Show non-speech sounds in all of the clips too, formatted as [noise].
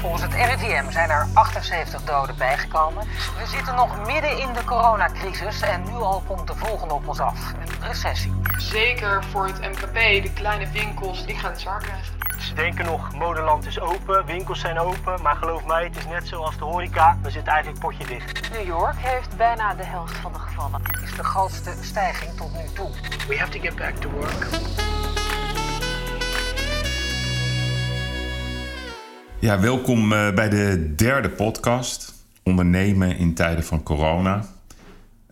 Volgens het RIVM zijn er 78 doden bijgekomen. We zitten nog midden in de coronacrisis en nu al komt de volgende op ons af. Een recessie. Zeker voor het MKB, de kleine winkels, die gaan het zwaar krijgen. Ze denken nog, modeland is open, winkels zijn open. Maar geloof mij, het is net zoals de horeca. We zitten eigenlijk potje dicht. New York heeft bijna de helft van de gevallen. Het is de grootste stijging tot nu toe. We have to get back to work. Ja, welkom eh, bij de derde podcast. Ondernemen in tijden van corona.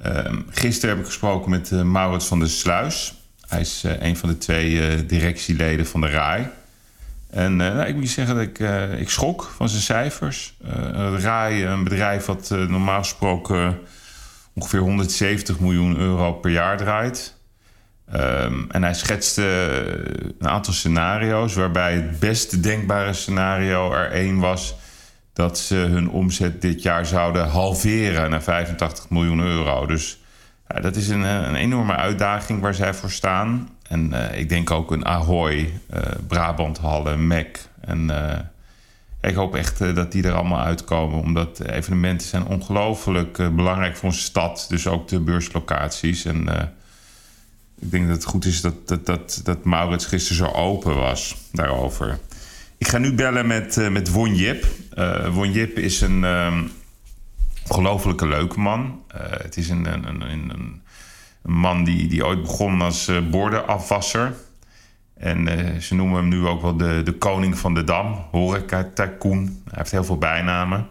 Uh, gisteren heb ik gesproken met uh, Maurits van der Sluis. Hij is uh, een van de twee directieleden van de RAI. En nou, ik moet zeggen dat ik, ik schrok van zijn cijfers. RAI, een bedrijf wat normaal gesproken ongeveer 170 miljoen euro per jaar draait. Um, en hij schetste een aantal scenario's, waarbij het beste denkbare scenario er één was dat ze hun omzet dit jaar zouden halveren naar 85 miljoen euro. Dus ja, dat is een, een, enorme uitdaging waar zij voor staan. En uh, ik denk ook een Ahoy, uh, Brabant Halle, Mac. En ik hoop echt dat die er allemaal uitkomen, omdat evenementen zijn ongelooflijk belangrijk voor onze stad. Dus ook de beurslocaties. En ik denk dat het goed is dat, dat, dat, dat Maurits gisteren zo open was daarover. Ik ga nu bellen met, uh, met Won Jip. Uh, Won Jip is een um, ongelofelijke leuke man. Uh, het is een, een, een, een, man die, die ooit begon als bordenafwasser. En ze noemen hem nu ook wel de, de koning van de Dam. Horeca tycoon. Hij heeft heel veel bijnamen.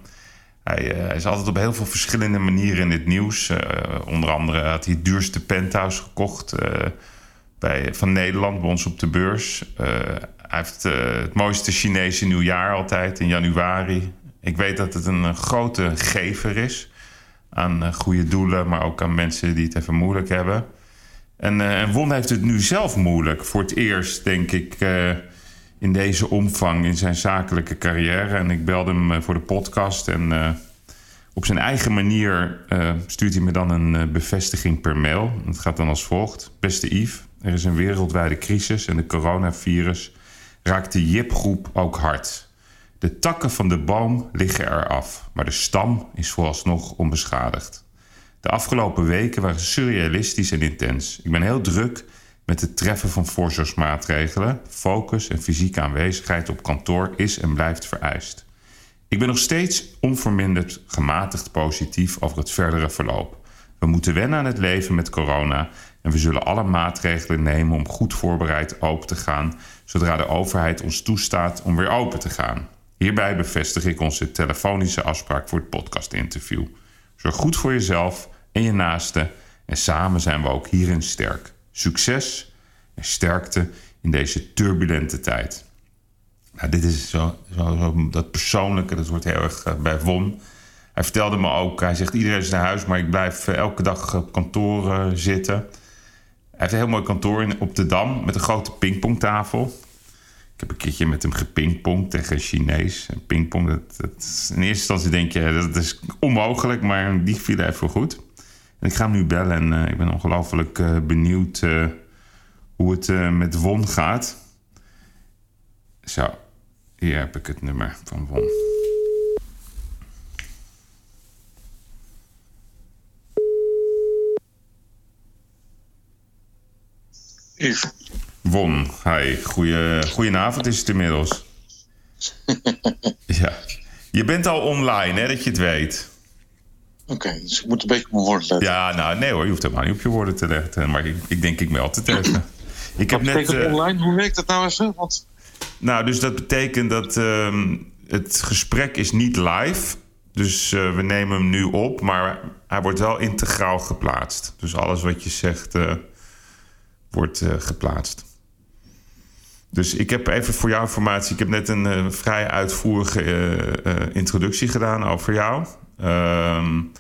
Hij, uh, hij, is altijd op heel veel verschillende manieren in het nieuws. Uh, onder andere had hij het duurste penthouse gekocht uh, bij, van Nederland bij ons op de beurs. hij heeft het mooiste Chinese nieuwjaar altijd in januari. Ik weet dat het een grote gever is aan goede doelen, maar ook aan mensen die het even moeilijk hebben. En, en Won heeft het nu zelf moeilijk. Voor het eerst, denk ik in deze omvang in zijn zakelijke carrière. En ik belde hem eh, voor de podcast. En uh, op zijn eigen manier uh, stuurt hij me dan een bevestiging per mail. Het gaat dan als volgt. Beste Yves, er is een wereldwijde crisis en de coronavirus raakt de JIP-groep ook hard. De takken van de boom liggen eraf, maar de stam is vooralsnog onbeschadigd. De afgelopen weken waren surrealistisch en intens. Ik ben heel druk met het treffen van voorzorgsmaatregelen, focus en fysieke aanwezigheid op kantoor is en blijft vereist. Ik ben nog steeds onverminderd gematigd positief over het verdere verloop. We moeten wennen aan het leven met corona en we zullen alle maatregelen nemen om goed voorbereid open te gaan zodra de overheid ons toestaat om weer open te gaan. Hierbij bevestig ik onze telefonische afspraak voor het podcastinterview. Zorg goed voor jezelf en je naasten en samen zijn we ook hierin sterk succes en sterkte in deze turbulente tijd. Nou, dit is zo, zo, dat persoonlijke, dat wordt heel erg uh, bij Won. Hij vertelde me ook, hij zegt iedereen is naar huis, maar ik blijf uh, elke dag op kantoor zitten. Hij heeft een heel mooi kantoor in, op de Dam met een grote pingpongtafel. Ik heb een keertje met hem gepingpongd tegen een Chinees. Pingpong, dat, in eerste instantie denk je dat is onmogelijk, maar die viel even goed. Ik ga hem nu bellen en uh, ik ben ongelooflijk uh, benieuwd uh, hoe het met Won gaat. Zo, hier heb ik het nummer van Won. Yves. Won, hi. Goeie, goedenavond is het inmiddels. [laughs] ja. Je bent al online, hè, dat je het weet. Oké, okay, dus ik moet een beetje op mijn woorden letten. Ja, nou nee hoor, je hoeft helemaal niet op je woorden te letten. Maar ik, ik denk, ik meld het even. ik heb net, uh, online? Hoe werkt dat nou even? Want... Nou, dus dat betekent dat uh, het gesprek is niet live. Dus uh, we nemen hem nu op, maar hij wordt wel integraal geplaatst. Dus alles wat je zegt uh, wordt geplaatst. Dus ik heb even voor jouw informatie... ik heb net een vrij uitvoerige introductie gedaan over jou... Um,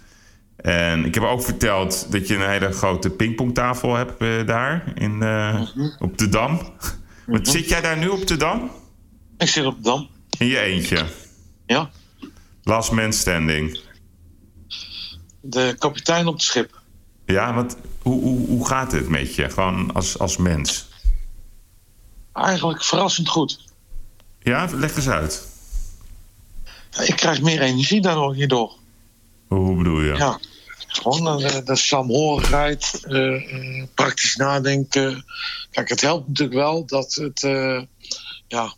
en ik heb ook verteld dat je een hele grote pingpongtafel hebt uh, daar in, uh, mm -hmm. op de Dam. -hmm. Wat zit jij daar nu op de Dam? Ik zit op de Dam. In je eentje? Ja. Last man standing. De kapitein op het schip. Ja, wat, hoe, hoe, hoe gaat het met je? Gewoon als, als mens? Eigenlijk verrassend goed. Ja, leg eens uit. Ik krijg meer energie daardoor hierdoor. Hoe bedoel je? Ja. Gewoon de, de saamhorigheid, eh, eh, praktisch nadenken. Kijk, het helpt natuurlijk wel dat het, eh, ja,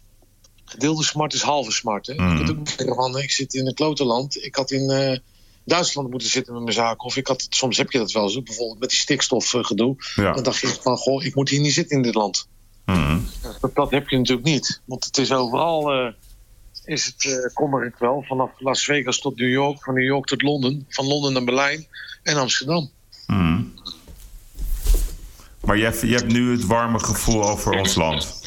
gedeelde smart is halve smart. Hè? Je kunt ook zeggen van, ik zit in een klotenland. Ik had in eh, Duitsland moeten zitten met mijn zaken. Of ik had, soms heb je dat wel zo, bijvoorbeeld met die stikstofgedoe. Ja. Dan dacht je van, goh, ik moet hier niet zitten in dit land. Mhm. Dat, dat heb je natuurlijk niet. Want het is overal, eh, is het eh kommer en kwel. Vanaf Las Vegas tot New York, van New York tot Londen. Van Londen naar Berlijn en Amsterdam. Mhm. Maar je hebt, je hebt nu het warme gevoel over ons land.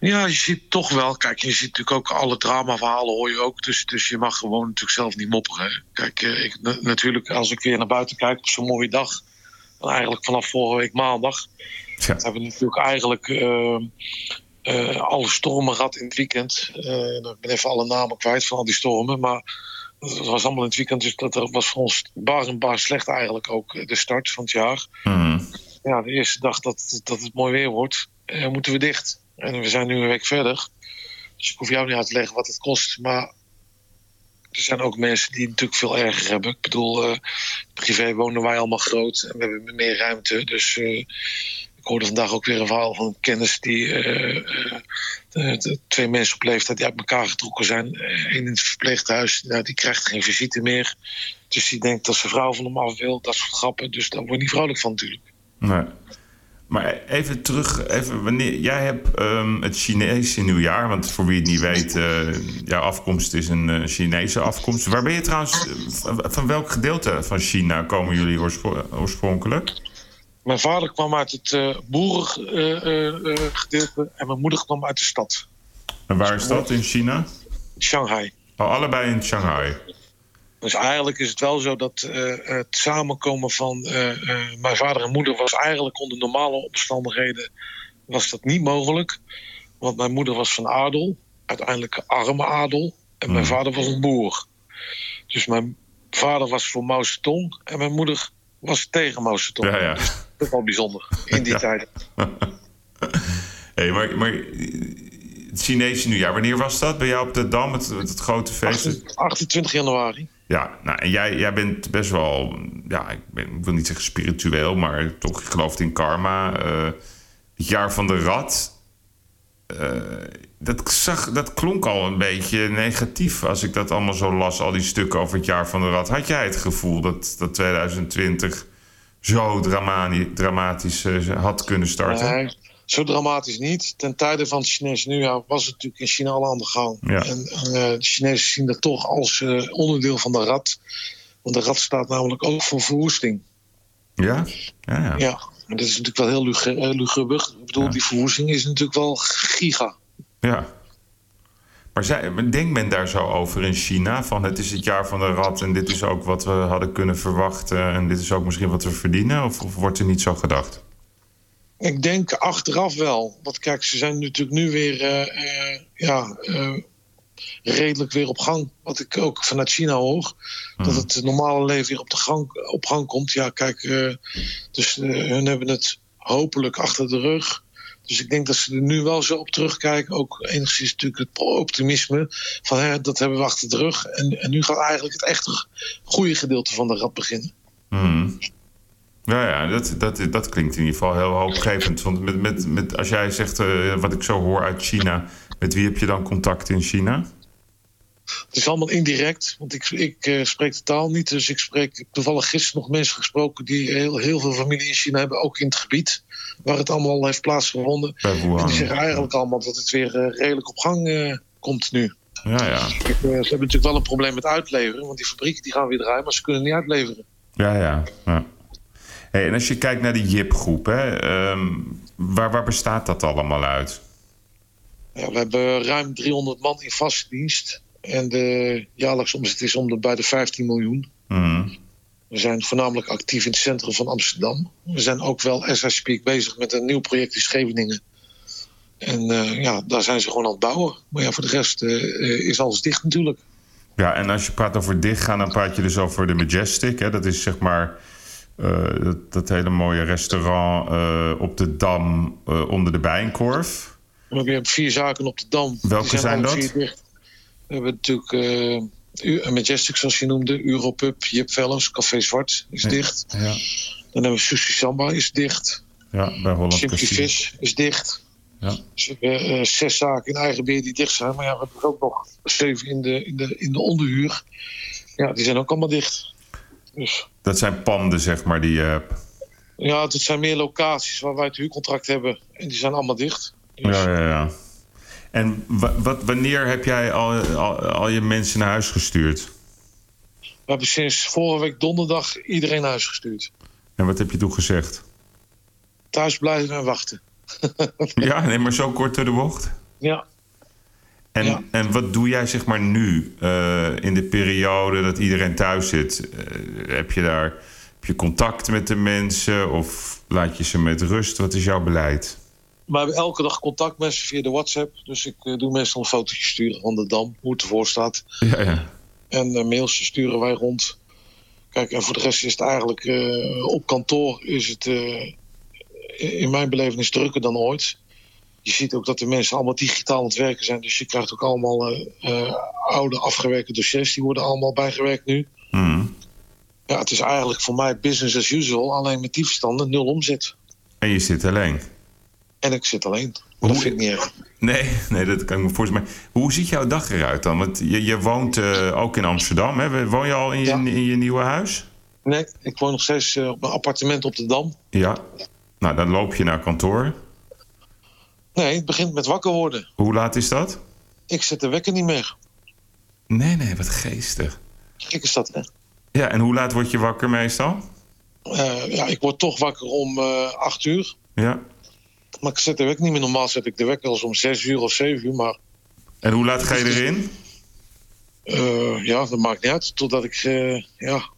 Ja, je ziet toch wel. Kijk, je ziet natuurlijk ook alle dramaverhalen hoor je ook. Dus, dus je mag gewoon natuurlijk zelf niet mopperen. Kijk, eh, ik, na- natuurlijk als ik weer naar buiten kijk op zo'n mooie dag. En eigenlijk vanaf vorige week maandag. Ja. hebben we natuurlijk eigenlijk eh, eh, alle stormen gehad in het weekend. Eh, ik ben even alle namen kwijt van al die stormen. Maar het was allemaal in het weekend. Dus dat was voor ons bar en bar slecht eigenlijk ook eh, de start van het jaar. Mhm. Ja, de eerste dag dat, dat het mooi weer wordt, moeten we dicht. En we zijn nu een week verder. Dus ik hoef jou niet uit te leggen wat het kost. Maar er zijn ook mensen die het natuurlijk veel erger hebben. Ik bedoel, privé wonen wij allemaal groot en we hebben meer ruimte. Dus ik hoorde vandaag ook weer een verhaal van kennis die eh, eh, de twee mensen op leeftijd die uit elkaar getrokken zijn. Eén in het verpleeghuis, nou, die krijgt geen visite meer. Dus die denkt dat zijn vrouw van hem af wil. Dat soort grappen. Dus daar word je niet vrolijk van natuurlijk. Nee. Maar even terug, even wanneer jij hebt ehm, het Chinese nieuwjaar, want voor wie het niet weet, eh, jouw afkomst is een eh, Chinese afkomst. Waar ben je trouwens, eh, van, welk gedeelte van China komen jullie oorspro- oorspronkelijk? Mijn vader kwam uit het eh boerengedeelte en mijn moeder kwam uit de stad, En waar is dat in China? Shanghai. Oh, allebei in Shanghai. Dus eigenlijk is het wel zo dat eh, het samenkomen van eh, eh, mijn vader en moeder was eigenlijk onder normale omstandigheden was dat niet mogelijk. Want mijn moeder was van adel, uiteindelijk arme adel. En mijn Hmm. vader was een boer. Dus mijn vader was voor Mao Zedong en mijn moeder was tegen Mao Zedong. Ja, ja. Dat is wel bijzonder in die Ja. tijd. [laughs] Hey, maar, maar het Chinese nieuwjaar, wanneer was dat? Ben jij op de Dam, het, het grote feest? 28 januari. Ja, nou, en jij, jij bent best wel, ja, ik, ben, ik wil niet zeggen spiritueel, maar toch, gelooft in karma. Eh, het jaar van de rat, eh, dat, zag, dat klonk al een beetje negatief als ik dat allemaal zo las, al die stukken over het jaar van de rat. Had jij het gevoel dat, dat 2020 zo dramatisch eh, had kunnen starten? Nee, zo dramatisch niet. Ten tijde van het Chinese nieuwjaar was het natuurlijk in China al aan de gang. Ja. En eh, de Chinezen zien dat toch als eh, onderdeel van de rat. Want de rat staat namelijk ook voor verwoesting. Ja? Ja, ja. Ja, en dat is natuurlijk wel heel lugu- luguber. Ik bedoel, Ja. die verwoesting is natuurlijk wel giga. Ja. Maar zij, denkt men daar zo over in China? Van het is het jaar van de rat en dit is ook wat we hadden kunnen verwachten... en dit is ook misschien wat we verdienen? Of, of wordt er niet zo gedacht? Ik denk achteraf wel. Want kijk, ze zijn natuurlijk nu weer eh, eh, ja, eh, redelijk weer op gang. Wat ik ook vanuit China hoor. Dat het normale leven weer op, de gang, op gang komt. Ja, kijk, dus hun hebben het hopelijk achter de rug. Dus ik denk dat ze er nu wel zo op terugkijken. Ook enigszins natuurlijk het optimisme. Van hè, dat hebben we achter de rug. En, en nu gaat eigenlijk het echte goede gedeelte van de rat beginnen. Hmm. Ja, ja dat, dat, dat klinkt in ieder geval heel hoopgevend. Want met, met, met, als jij zegt, eh, wat ik zo hoor uit China... met wie heb je dan contact in China? Het is allemaal indirect, want ik, ik eh, spreek de taal niet. Dus ik spreek toevallig gisteren nog mensen gesproken die heel, heel veel familie in China hebben, ook in het gebied waar het allemaal heeft plaatsgevonden. En die zeggen eigenlijk allemaal dat het weer eh, redelijk op gang eh, komt nu. Ja, ja. Kijk, ze hebben natuurlijk wel een probleem met uitleveren, want die fabrieken die gaan weer draaien, maar ze kunnen niet uitleveren. Ja, ja. ja. Hey, en als je kijkt naar de JIP-groep, hè, ehm, waar, waar bestaat dat allemaal uit? Ja, we hebben ruim 300 man in vaste dienst en de jaarlijkse omzet is om de bij de 15 miljoen. Hmm. We zijn voornamelijk actief in het centrum van Amsterdam. We zijn ook wel, as I speak, bezig met een nieuw project in Scheveningen. En eh, ja, daar zijn ze gewoon aan het bouwen. Maar ja, voor de rest eh, eh, is alles dicht natuurlijk. Ja, en als je praat over dichtgaan, dan praat je dus over de Majestic. Hè? Dat is zeg maar dat, dat hele mooie restaurant op de Dam onder de Bijenkorf. We hebben vier zaken op de Dam. Welke Die zijn alle dat? We hebben natuurlijk uh, Majestic, zoals je noemde, Europub, Jip Fellows, Café Zwart is dicht. Ja. Dan hebben we Sushi Samba is dicht. Ja, bij Holland Simply. Fish is dicht. Ja. Dus we hebben eh, zes zaken in eigen beheer die dicht zijn. Maar ja, we hebben ook nog zeven in de, in de, in de onderhuur. Ja, die zijn ook allemaal dicht. Dus Dat zijn panden, zeg maar, die je hebt. ja, het zijn meer locaties waar wij het huurcontract hebben. En die zijn allemaal dicht. Dus, Ja, ja, ja. En wa- wat, wanneer heb jij al, al, al je mensen naar huis gestuurd? We hebben sinds vorige week donderdag iedereen naar huis gestuurd. En wat heb je toen gezegd? Thuis blijven en wachten. [laughs] Ja, nee, maar zo kort door de bocht. Ja, En, Ja. en wat doe jij zeg maar nu eh, in de periode dat iedereen thuis zit? Eh, heb je daar heb je contact met de mensen of laat je ze met rust? Wat is jouw beleid? We hebben elke dag contact met ze via de WhatsApp. Dus ik eh, doe meestal een fotootje sturen van de dam, hoe het ervoor staat. Ja, ja. En eh, mails sturen wij rond. Kijk, en voor de rest is het eigenlijk eh, op kantoor is het in mijn belevenis drukker dan ooit. Je ziet ook dat de mensen allemaal digitaal aan het werken zijn. Dus je krijgt ook allemaal oude afgewerkte dossiers. Die worden allemaal bijgewerkt nu. Mhm. Ja, het is eigenlijk voor mij business as usual. Alleen met die verstanden nul omzet. En je zit alleen. En ik zit alleen. Hoe- Dat vind ik niet erg. Nee, nee, dat kan ik me voorstellen. Maar hoe ziet jouw dag eruit dan? Want je, je woont eh, ook in Amsterdam. Hè? Woon je al in je, Ja. in je nieuwe huis? Nee, ik woon nog steeds eh, op mijn appartement op de Dam. Ja. Nou, dan loop je naar kantoor. Nee, het begint met wakker worden. Hoe laat is dat? Ik zet de wekker niet meer. Nee, nee, wat geestig. Gek is dat, hè? Ja, en hoe laat word je wakker meestal? Eh, ja, ik word toch wakker om acht uur. Ja. Maar ik zet de wekker niet meer. Normaal zet ik de wekker als om zes uur of zeven uur. Maar En hoe laat ga je erin? eh, ja, dat maakt niet uit. Totdat ik, eh, ja...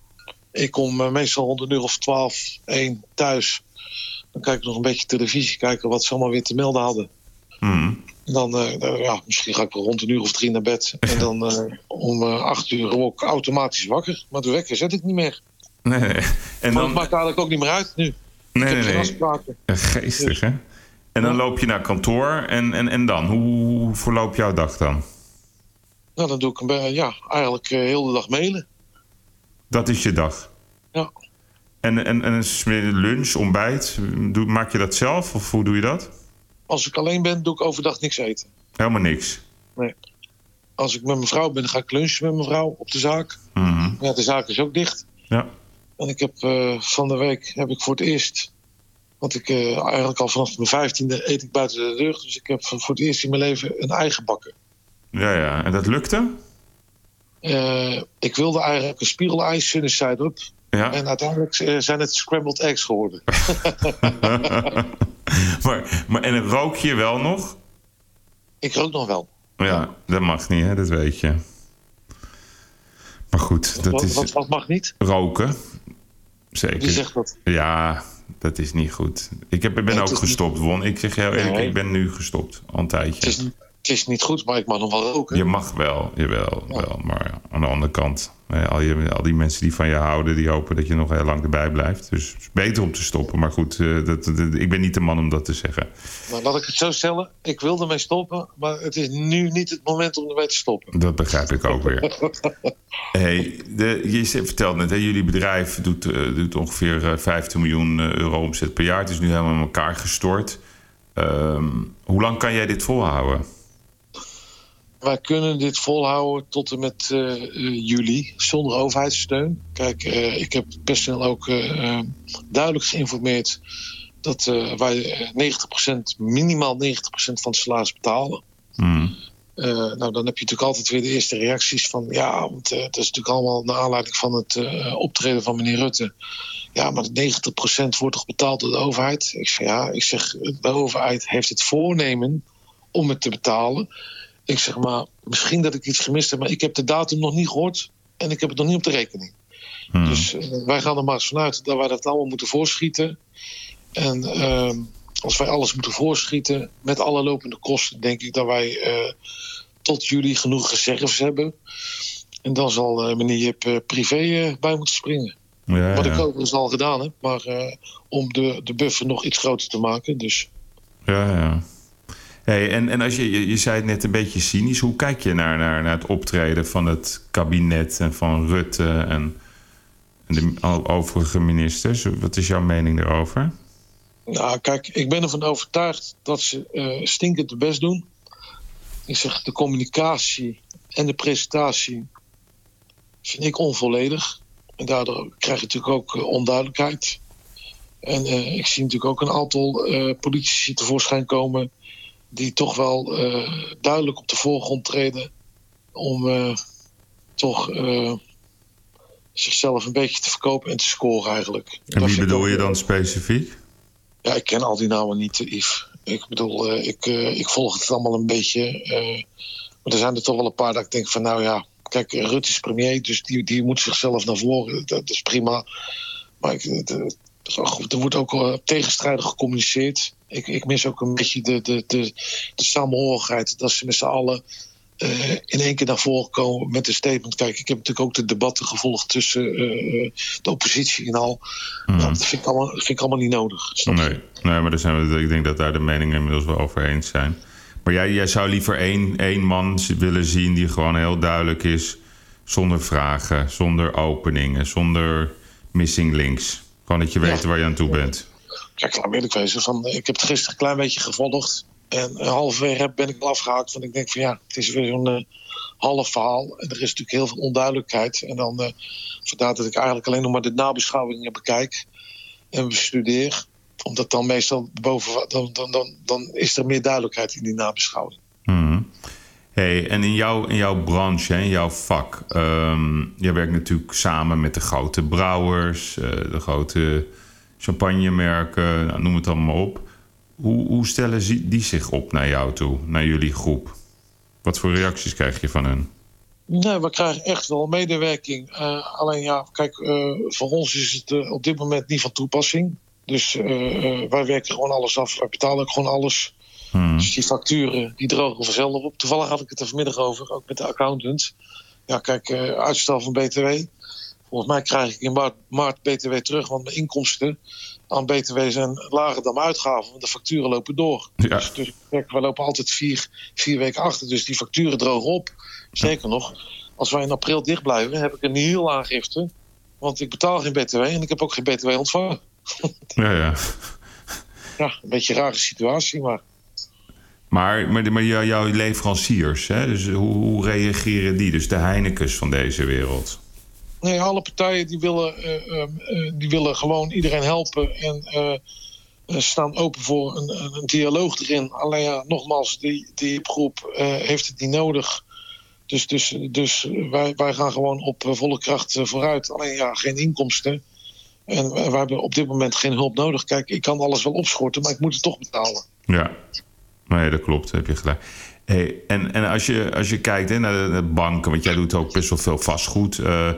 Ik kom eh, meestal rond een uur of twaalf, één thuis. Dan kijk ik nog een beetje televisie. Kijken wat ze allemaal weer te melden hadden. Hmm. Dan, dan, ja, misschien ga ik rond een uur of drie naar bed. En dan om eh, acht uur word ik automatisch wakker. Maar de wekker zet ik niet meer. Nee. En Maar dan... dat maakt eigenlijk ook niet meer uit nu. Nee, ik heb nee, geen nee. afspraken. Ja, Geestig, hè? En dan loop je naar kantoor. En, en, en dan? Hoe verloopt jouw dag dan? Nou, dan doe ik ja, eigenlijk eh, heel de dag mailen. Dat is je dag. Ja. En, en, en lunch, ontbijt, doe, maak je dat zelf of hoe doe je dat? Als ik alleen ben, doe ik overdag niks eten. Helemaal niks. Als ik met mijn vrouw ben, dan ga ik lunchen met mijn vrouw op de zaak. Mhm. Ja, de zaak is ook dicht. Ja. En ik heb eh, van de week heb ik voor het eerst. Want ik eh, eigenlijk al vanaf mijn vijftiende eet ik buiten de deur. Dus ik heb voor het eerst in mijn leven een eigen bakken. ja, ja. En dat lukte? Eh, ik wilde eigenlijk een spiegelijs sunny side up. Ja. En uiteindelijk eh, zijn het scrambled eggs geworden. [laughs] maar, maar, en rook je wel nog? ik rook nog wel. Ja, dat mag niet, hè? dat weet je. Maar goed, dat wat, is wat, wat mag niet? roken. Zeker. Wie zegt dat? Ja, dat is niet goed. Ik, heb, ik ben ook gestopt, Won. Ik zeg heel eerlijk, Nee. ik ben nu gestopt. Al een tijdje. Het is, het is niet goed, maar ik mag nog wel roken. Je mag wel, jawel, wel. Maar aan de andere kant, al, je, al die mensen die van je houden, die hopen dat je nog heel lang erbij blijft. Dus het is beter om te stoppen. Maar goed, eh, dat, dat- ik ben niet de man om dat te zeggen. Maar laat ik het zo stellen. Ik wil ermee stoppen, maar het is nu niet het moment om ermee te stoppen. Dat begrijp ik ook weer. [laughs] Hey, de, je vertelt net, hè, jullie bedrijf doet, eh, doet ongeveer eh, 15 miljoen eh, euro omzet per jaar. Het is nu helemaal in elkaar gestort. Ehm, hoe lang kan jij dit volhouden? Wij kunnen dit volhouden tot en met eh, eh, juli, zonder overheidssteun. Kijk, eh, ik heb het personeel ook duidelijk geïnformeerd dat wij eh, 90%, minimaal 90% van het salaris betalen. Hmm. Nou, dan heb je natuurlijk altijd weer de eerste reacties van ja, want dat is natuurlijk allemaal naar aanleiding van het optreden van meneer Rutte. Ja, maar 90% wordt toch betaald door de overheid? Ik zeg ja, ik zeg de overheid heeft het voornemen om het te betalen. Ik zeg maar, misschien dat ik iets gemist heb, maar ik heb de datum nog niet gehoord en ik heb het nog niet op de rekening. Hmm. Dus eh, wij gaan er maar eens vanuit dat wij dat allemaal moeten voorschieten. En ehm, als wij alles moeten voorschieten met alle lopende kosten, denk ik dat wij eh, tot juli genoeg reserves hebben. En dan zal eh, meneer Jip privé bij moeten springen. Ja, Wat ik ja. overigens al gedaan heb, maar om de, de buffer nog iets groter te maken. Dus Ja, ja. Hey, en, en als je, je, zei het net een beetje cynisch, hoe kijk je naar, naar, naar het optreden van het kabinet en van Rutte en, en de overige ministers? Wat is jouw mening daarover? Nou, kijk, ik ben ervan overtuigd dat ze eh, stinkend de best doen. Ik zeg, de communicatie en de presentatie vind ik onvolledig. En daardoor krijg je natuurlijk ook eh, onduidelijkheid. En eh, ik zie natuurlijk ook een aantal politici tevoorschijn komen... die toch wel eh, duidelijk op de voorgrond treden... om eh, toch eh, zichzelf een beetje te verkopen en te scoren eigenlijk. En Dat wie bedoel je dan specifiek? ja, ik ken al die namen niet, Yves. Ik bedoel, ik, ik volg het allemaal een beetje. maar er zijn er toch wel een paar dat ik denk van, nou ja, kijk, Rutte is premier, dus die, die moet zichzelf naar voren. Dat, dat is prima. Maar ik, de- er wordt ook tegenstrijdig gecommuniceerd. Ik, ik mis ook een beetje de, de, de, de samenhorigheid. Dat ze met z'n allen eh, in één keer naar voren komen met een statement. Kijk, ik heb natuurlijk ook de debatten gevolgd tussen eh, eh, de oppositie en al. Nou, dat vind ik allemaal, vind ik allemaal niet nodig. Nee, nee maar daar zijn we, ik denk dat daar de meningen inmiddels wel over eens zijn. Maar jij, jij zou liever één, één man willen zien die gewoon heel duidelijk is... zonder vragen, zonder openingen, zonder missing links. Gewoon dat je weet Ja. waar je aan toe bent. Kijk, laat me wezen. Van, ik heb het gisteren een klein beetje gevolgd. En uh, halverwege ben ik wel afgehaakt. Want ik denk van ja, het is weer zo'n uh, half verhaal. En er is natuurlijk heel veel onduidelijkheid. En dan uh, vandaar dat ik eigenlijk alleen nog maar de nabeschouwingen bekijk. En bestudeer. Omdat dan meestal boven... Dan, dan, dan, dan is er meer duidelijkheid in die nabeschouwing. Hmm. Hey, en in jouw, in jouw branche, in jouw vak... Um, jij werkt natuurlijk samen met de grote brouwers... De grote champagnemerken, nou, noem het allemaal op. Hoe, hoe stellen die zich op naar jou toe, naar jullie groep? Wat voor reacties krijg je van hen? Nee, we krijgen echt wel medewerking. Uh, alleen ja, kijk, uh, voor ons is het uh, op dit moment niet van toepassing. Dus wij werken gewoon alles af. Wij betalen ook gewoon alles. Hmm. Dus die facturen, die drogen vanzelf op. Toevallig had ik het er vanmiddag over, ook met de accountant. Ja, kijk, uitstel van BTW. Volgens mij krijg ik in maart, maart BTW terug, want mijn inkomsten aan BTW zijn lager dan mijn uitgaven. Want de facturen lopen door. Ja. Dus, dus wij lopen altijd vier, vier weken achter. Dus die facturen drogen op. Zeker nog, als wij in april dicht blijven, heb ik een heel aangifte. Want ik betaal geen BTW en ik heb ook geen BTW ontvangen. [laughs] Ja, ja. Ja, een beetje een rare situatie, maar. Maar, maar, maar jouw leveranciers, hè? Dus hoe, hoe reageren die? Dus de Heinekens van deze wereld? Nee, alle partijen die willen, uh, uh, die willen gewoon iedereen helpen en uh, staan open voor een, een, dialoog erin. Alleen ja, nogmaals, die, die groep heeft het niet nodig. Dus, dus, dus wij, wij gaan gewoon op volle kracht vooruit. Alleen ja, geen inkomsten. En wij hebben op dit moment geen hulp nodig. Kijk, ik kan alles wel opschorten, maar ik moet het toch betalen. Ja, nee, dat klopt. Heb je gelijk. Hey, en en als, je, als je kijkt hè, naar de, de, banken, want jij doet ook best wel veel vastgoed. Uh,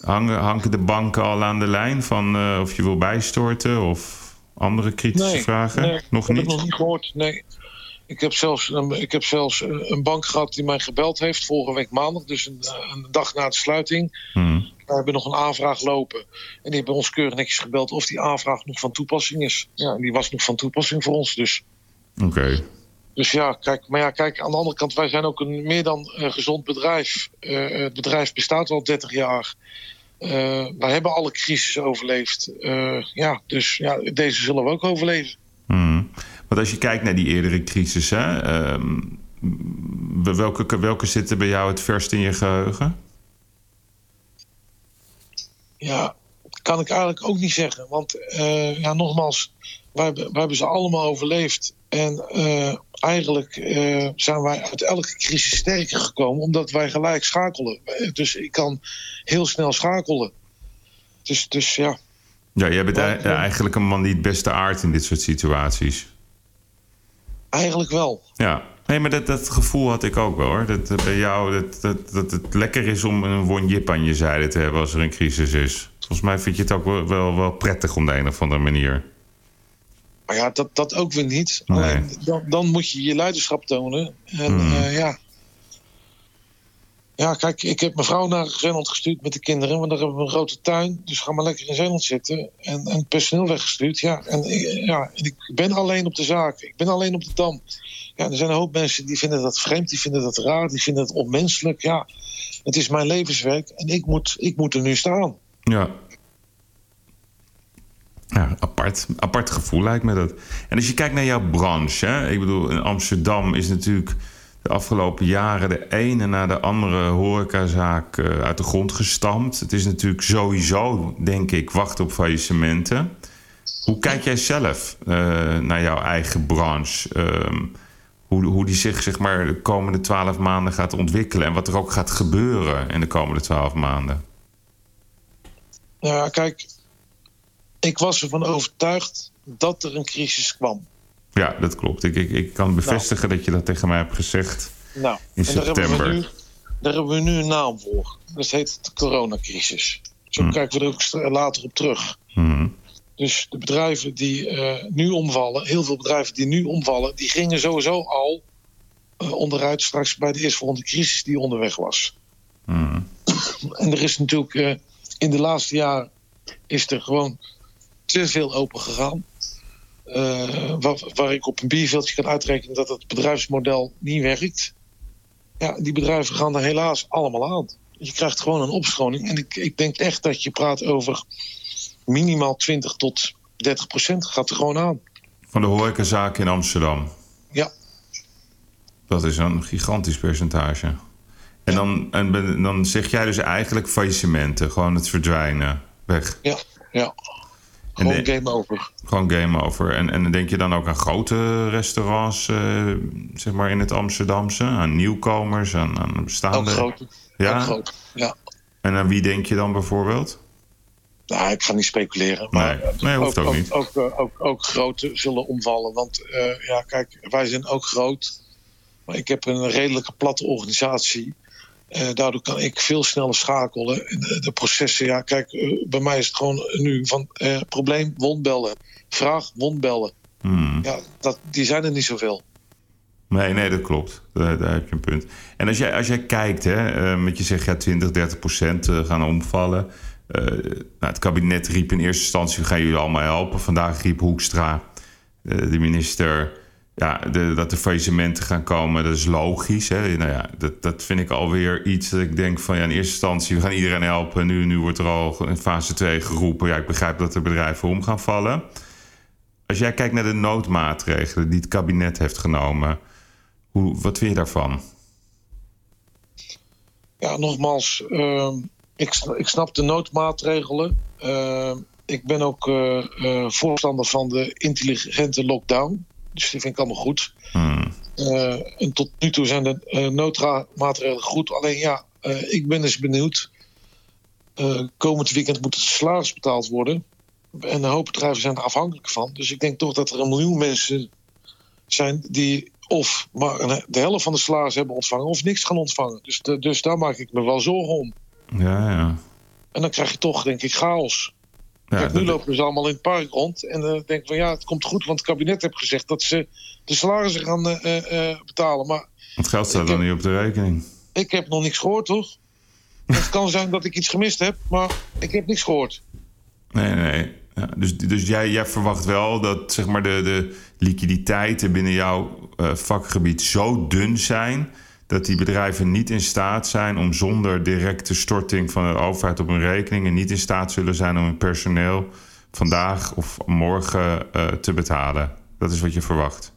hangen, hangen de banken al aan de lijn van uh, of je wil bijstorten of andere kritische nee, vragen? Nee, nog heb niet? Ik nog niet gehoord. Nee. Ik heb, zelfs, een, ik heb zelfs een bank gehad die mij gebeld heeft vorige week maandag, dus een, een dag na de sluiting. Hmm. We hebben nog een aanvraag lopen. En die hebben ons keurig netjes gebeld of die aanvraag nog van toepassing is. Ja, die was nog van toepassing voor ons dus. Oké. Okay. Dus ja, kijk, maar ja, kijk, aan de andere kant, wij zijn ook een meer dan uh, gezond bedrijf. Uh, het bedrijf bestaat al 30 jaar. Uh, wij hebben alle crisis overleefd. ja, dus ja, deze zullen we ook overleven. Hmm. Want als je kijkt naar die eerdere crisis, hè, um, welke, welke zitten bij jou het verst in je geheugen? Ja, kan ik eigenlijk ook niet zeggen. Want ja, nogmaals, wij, wij, hebben ze allemaal overleefd. En uh, eigenlijk uh, zijn wij uit elke crisis sterker gekomen, omdat wij gelijk schakelen. Dus ik kan heel snel schakelen. Dus, dus ja. Ja, jij bent maar, eigenlijk een man die het beste aardt in dit soort situaties. Eigenlijk wel. Ja, nee, maar dat, dat gevoel had ik ook wel hoor. Dat, dat bij jou dat, dat, dat het lekker is om een wonjip aan je zijde te hebben als er een crisis is. Volgens mij vind je het ook wel, wel, wel prettig om de een of andere manier. Maar ja, dat, dat ook weer niet. Nee. Dan, dan, moet je je leiderschap tonen. En mm. uh, ja. Ja, kijk, ik heb mijn vrouw naar Zeeland gestuurd met de kinderen, want daar hebben we een grote tuin. Dus ga maar lekker in Zeeland zitten. En, en personeel weggestuurd. Ja, en, ik- ja, en ik ben alleen op de zaak. Ik ben alleen op de dam. Ja, er zijn een hoop mensen die vinden dat vreemd, die vinden dat raar, die vinden het onmenselijk. Ja, het is mijn levenswerk en ik moet, ik moet er nu staan. Ja. Ja, apart. Apart gevoel lijkt me dat. En als je kijkt naar jouw branche, hè? ik bedoel, in Amsterdam is natuurlijk de afgelopen jaren de ene na de andere horecazaak eh, uit de grond gestampt. Het is natuurlijk sowieso, denk ik, wachten op faillissementen. Hoe kijk jij zelf eh, naar jouw eigen branche? Ehm, hoe, hoe die zich zeg maar, de komende twaalf maanden gaat ontwikkelen en wat er ook gaat gebeuren in de komende twaalf maanden? Ja, kijk, ik was ervan overtuigd dat er een crisis kwam. Ja, dat klopt. Ik, ik, ik kan bevestigen dat je dat tegen mij hebt gezegd. Nou, In en daar hebben, we september. nu, daar hebben we nu een naam voor. Dat heet de coronacrisis. Zo Hm. kijken we er ook later op terug. Mhm. Dus de bedrijven die eh, nu omvallen, heel veel bedrijven die nu omvallen, die gingen sowieso al eh, onderuit straks bij de eerstvolgende crisis die onderweg was. Mhm. En er is natuurlijk eh, in de laatste jaren is er gewoon te veel open gegaan. Eh, waar, waar ik op een bierveldje kan uitrekenen dat het bedrijfsmodel niet werkt. Ja, die bedrijven gaan er helaas allemaal aan. Je krijgt gewoon een opschoning. En ik, ik denk echt dat je praat over minimaal 20 tot 30 procent gaat er gewoon aan. Van de horecazaken in Amsterdam. Ja. Dat is een gigantisch percentage. En, dan, en ben- dan zeg jij dus eigenlijk faillissementen. Gewoon het verdwijnen. Weg. Ja, ja. En Gewoon de- game over. Gewoon game over. En, en denk je dan ook aan grote restaurants, eh, zeg maar in het Amsterdamse? Aan nieuwkomers, aan, aan Ook bestaande... groot. Ja? Ook groot. Ja. En aan wie denk je dan bijvoorbeeld? Nou, ik ga niet speculeren. Maar Nee, nee, hoeft ook niet. Ook, ook, ook, ook grote zullen omvallen. Want eh, ja, kijk, wij zijn ook groot. Maar ik heb een redelijke platte organisatie. Eh, daardoor kan ik veel sneller schakelen. En de, de processen, ja, kijk, eh, bij mij is het gewoon nu van eh, probleem, wondbellen. Vraag, wondbellen. Hmm. Ja, dat, die zijn er niet zoveel. Nee, nee, dat klopt. Daar, daar heb je een punt. En als jij, als jij kijkt, hè, met je zegt ja, 20, 30 procent gaan omvallen. Nou, het kabinet riep in eerste instantie: we gaan jullie allemaal helpen. Vandaag riep Hoekstra, de minister, ja, de, dat er faillissementen gaan komen. Dat is logisch. Hè? Nou ja, dat, dat vind ik alweer iets dat ik denk van ja, in eerste instantie: we gaan iedereen helpen. Nu, nu wordt er al in fase 2 geroepen. Ja, ik begrijp dat er bedrijven om gaan vallen. Als jij kijkt naar de noodmaatregelen die het kabinet heeft genomen. Hoe, wat vind je daarvan? Ja, nogmaals, ehm, ik, ik snap de noodmaatregelen. Ehm, ik ben ook eh, eh, voorstander van de intelligente lockdown. Dus die vind ik allemaal goed. Hmm. Eh, en tot nu toe zijn de noodmaatregelen goed. Alleen ja, eh, ik ben eens benieuwd. Komend weekend moet het salaris betaald worden. En een hoop bedrijven zijn er afhankelijk van. Dus ik denk toch dat er een miljoen mensen zijn die of maar de helft van de salaris hebben ontvangen of niks gaan ontvangen. Dus, de- dus daar maak ik me wel zorgen om. Ja, ja. En dan krijg je toch, denk ik, chaos. Kijk, nu lopen ze allemaal in het park rond. En dan denk ik van ja, het komt goed, want het kabinet heeft gezegd dat ze de salarissen gaan eh, eh, eh, betalen. Maar het geld staat dan heb- niet op de rekening. ik heb nog niks gehoord, toch? Het kan zijn dat ik iets gemist heb, maar ik heb niks gehoord. Nee, nee. Ja, dus dus jij, jij verwacht wel dat zeg maar, de, de liquiditeiten binnen jouw eh, vakgebied zo dun zijn. Dat die bedrijven niet in staat zijn om zonder directe storting van de overheid op hun rekening. en niet in staat zullen zijn om hun personeel vandaag of morgen eh, te betalen. Dat is wat je verwacht.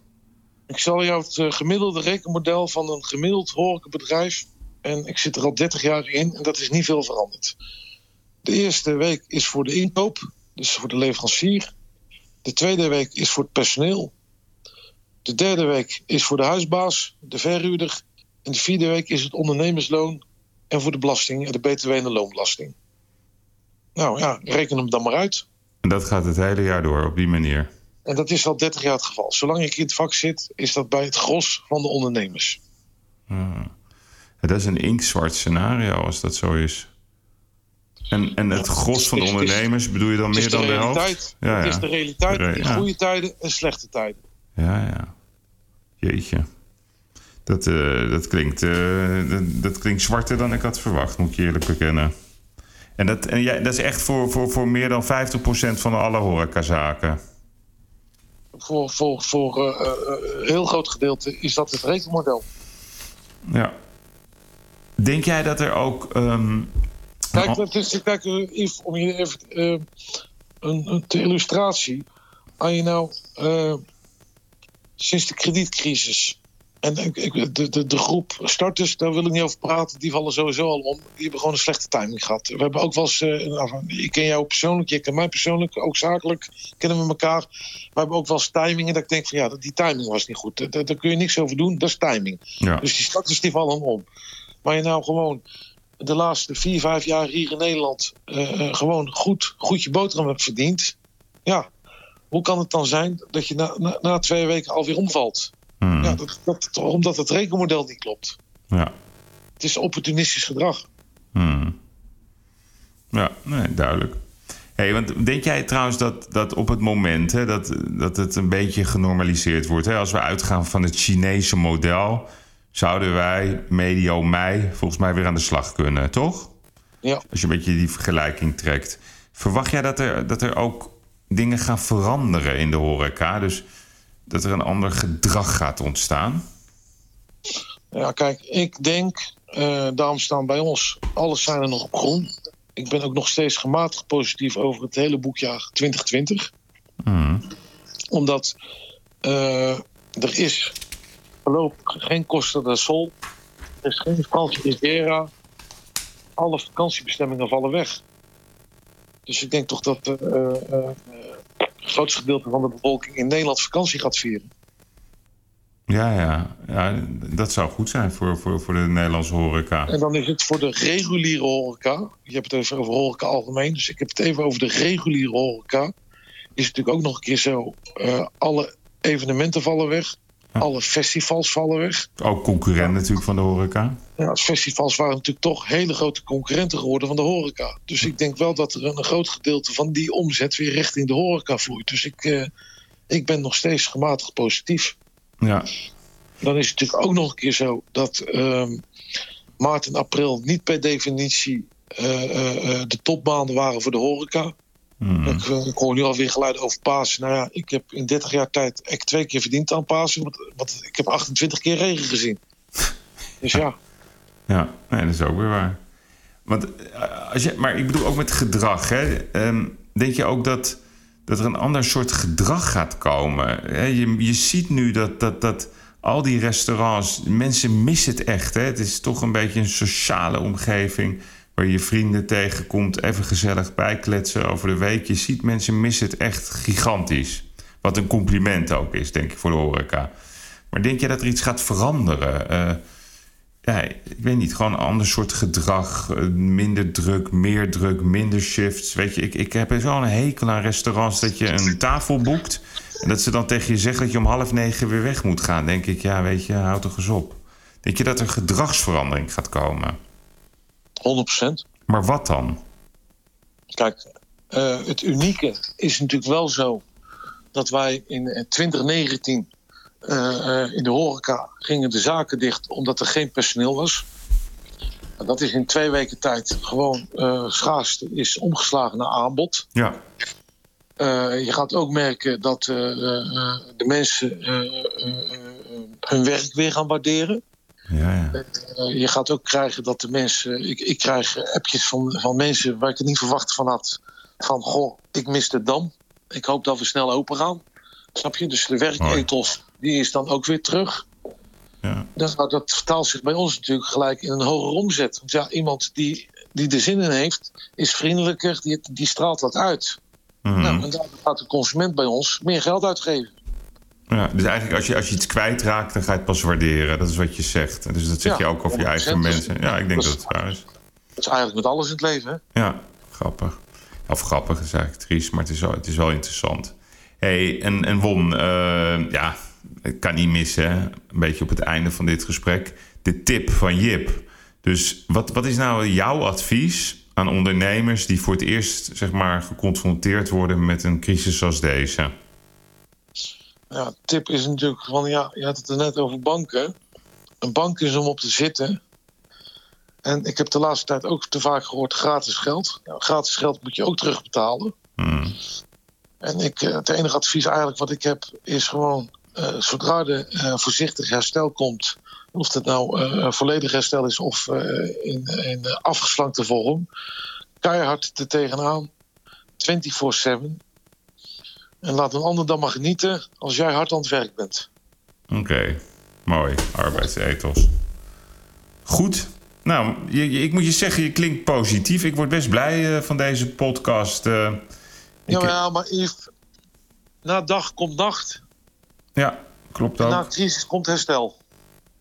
Ik zal jou het eh, gemiddelde rekenmodel van een gemiddeld horecabedrijf... en ik zit er al 30 jaar in en dat is niet veel veranderd. De eerste week is voor de inkoop, dus voor de leverancier. De tweede week is voor het personeel. De derde week is voor de huisbaas, de verhuurder. En de vierde week is het ondernemersloon en voor de belasting, de btw en de loonbelasting. Nou ja, reken hem dan maar uit. En dat gaat het hele jaar door op die manier. En dat is al 30 jaar het geval. Zolang ik in het vak zit, is dat bij het gros van de ondernemers. Ja, dat is een inktzwart scenario als dat zo is. En, en het gros van de ondernemers bedoel je dan meer de dan de realiteit. helft? Ja, Het is ja. de realiteit Re- in ja. goede tijden en slechte tijden. Ja, ja. Jeetje. Dat, eh, dat, klinkt, eh, dat, dat klinkt zwarter dan ik had verwacht, moet ik je eerlijk bekennen. En dat, en jij, dat is echt voor, voor, voor meer dan 50% van alle horecazaken. Voor, voor, voor eh, eh, een heel groot gedeelte is dat het rekenmodel. Ja. Denk jij dat er ook. ehm, Kijk, een- dat is, kijk Yves, om je even een, een ter illustratie. Als je nou sinds de kredietcrisis. En ik- de, de, de groep starters, daar wil ik niet over praten. Die vallen sowieso al om. Die hebben gewoon een slechte timing gehad. We hebben ook wel eens. eh, nou, ik ken jou persoonlijk, je kent mij persoonlijk, ook zakelijk. Kennen we elkaar. We hebben ook wel eens timingen dat ik denk van ja, die timing was niet goed. Daar, daar kun je niks over doen, dat is timing. ja. Dus die starters die vallen om. Maar je nou gewoon de laatste vier, vijf jaar hier in Nederland eh, eh, gewoon goed, goed je boterham hebt verdiend. Ja, hoe kan het dan zijn dat je na, na, na twee weken alweer omvalt? Hmm. Ja, dat, dat, omdat het rekenmodel niet klopt. ja. Het is opportunistisch gedrag. Hmm. Ja, nee, duidelijk. Hey, want denk jij trouwens dat, dat op het moment hè, dat, dat het een beetje genormaliseerd wordt, hè, als we uitgaan van het Chinese model, zouden wij medio mei volgens mij weer aan de slag kunnen, toch? Ja. Als je een beetje die vergelijking trekt. Verwacht jij dat er, dat er ook dingen gaan veranderen in de horeca? Dus dat er een ander gedrag gaat ontstaan? Ja, kijk, ik denk, eh, daarom staan bij ons, alles zijn er nog op groen. Ik ben ook nog steeds gematigd positief over het hele boekjaar 2020. Hmm. Omdat eh, er is voorlopig geen Costa del Sol. Er is geen Franse Riviera. Alle vakantiebestemmingen vallen weg. Dus ik denk toch dat eh, eh, het grootste gedeelte van de bevolking in Nederland vakantie gaat vieren. Ja, ja, ja, dat zou goed zijn voor, voor, voor de Nederlandse horeca. En dan is het voor de reguliere horeca. Je hebt het even over horeca algemeen. Dus ik heb het even over de reguliere horeca. Is het natuurlijk ook nog een keer zo. eh, alle evenementen vallen weg. Ja. Alle festivals vallen weg. Ook concurrent natuurlijk van de horeca. Ja, festivals waren natuurlijk toch hele grote concurrenten geworden van de horeca. Dus ik denk wel dat er een, groot gedeelte van die omzet weer richting de horeca vloeit. Dus ik, eh, ik ben nog steeds gematigd positief. Ja, Dan is het natuurlijk ook nog een keer zo dat ehm, maart en april niet per definitie eh, eh, de topmaanden waren voor de horeca. Ik, eh, ik hoor nu alweer geluiden over Pasen. Nou ja, ik heb in 30 jaar tijd echt twee keer verdiend aan Pasen. Want, want ik heb 28 keer regen gezien. [laughs] Dus ja. ja nee, dat is ook weer waar. Want, eh, als je, maar ik bedoel ook met gedrag. Hè? Ehm, denk je ook dat, dat er een ander soort gedrag gaat komen? Hè? Je, je ziet nu dat, dat, dat al die restaurants, mensen missen het echt. Hè? Het is toch een beetje een sociale omgeving waar je vrienden tegenkomt, even gezellig bijkletsen over de week. Je ziet mensen missen het echt gigantisch. Wat een compliment ook is, denk ik, voor de horeca. Maar denk je dat er iets gaat veranderen? Eh, ja, ik weet niet, gewoon een ander soort gedrag. eh, Minder druk, meer druk, minder shifts. Weet je, ik, ik heb zo'n hekel aan restaurants dat je een tafel boekt. En dat ze dan tegen je zeggen dat je om half negen weer weg moet gaan. Denk ik, ja, weet je, houd toch eens op. Denk je dat er gedragsverandering gaat komen? 100%. Maar wat dan? Kijk, eh, het unieke is natuurlijk wel zo dat wij in eh, 2019 eh, eh, in de horeca gingen de zaken dicht omdat er geen personeel was. En dat is in twee weken tijd gewoon schaarste is omgeslagen naar aanbod. Ja, je gaat ook merken dat de mensen hun werk weer gaan waarderen. Ja, ja. Eh, je gaat ook krijgen dat de mensen. Ik, ik krijg appjes van, van mensen waar ik het niet verwacht van had. Van goh, ik mis de dam. Ik hoop dat we snel open gaan. Snap je? Dus de werketels die is dan ook weer terug. ja. Dat, nou, dat vertaalt zich bij ons natuurlijk gelijk in een hogere omzet. Want ja, iemand die, die er zin in heeft, is vriendelijker, die, die straalt dat uit. Mhm. Nou, en daardoor gaat de consument bij ons meer geld uitgeven. Ja. Dus eigenlijk als je, als je iets kwijtraakt, dan ga je het pas waarderen. Dat is wat je zegt. Dus dat zeg Ja, je ook over je eigen 100%. mensen. Ja, ik denk Dat het waar is. Dat is eigenlijk met alles in het leven. Hè? Ja, grappig. Of grappig is eigenlijk triest, maar het is wel, het is wel interessant. hey, en, en Won, eh, ja, ik kan niet missen, hè? een beetje op het einde van dit gesprek, de tip van Jip. Dus wat, wat is nou jouw advies aan ondernemers die voor het eerst zeg maar, geconfronteerd worden met een crisis zoals deze? Ja, tip is natuurlijk van, ja, je had het er net over banken. een bank is om op te zitten. En ik heb de laatste tijd ook te vaak gehoord gratis geld. Nou, gratis geld moet je ook terugbetalen. Hmm. En ik, eh, het enige advies eigenlijk wat ik heb is gewoon... eh, zodra er eh, voorzichtig herstel komt... of het nou eh, volledig herstel is of in, in afgeslankte vorm... keihard er tegenaan, 24-7... En laat een ander dan maar genieten als jij hard aan het werk bent. Oké, mooi. Arbeidsethos. Goed. Nou, je, je- ik moet je zeggen, je klinkt positief. Ik word best blij eh, van deze podcast. eh. ik- Ja, maar Yves, na dag komt nacht. ja, klopt En na crisis komt herstel.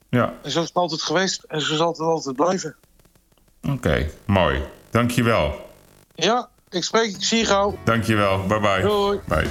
Ja, En zo is het altijd geweest en zo zal het altijd blijven. oké. Mooi. Dankjewel. Ja, ik spreek, ik zie je gauw. Dankjewel. Bye bye. Doei. Bye.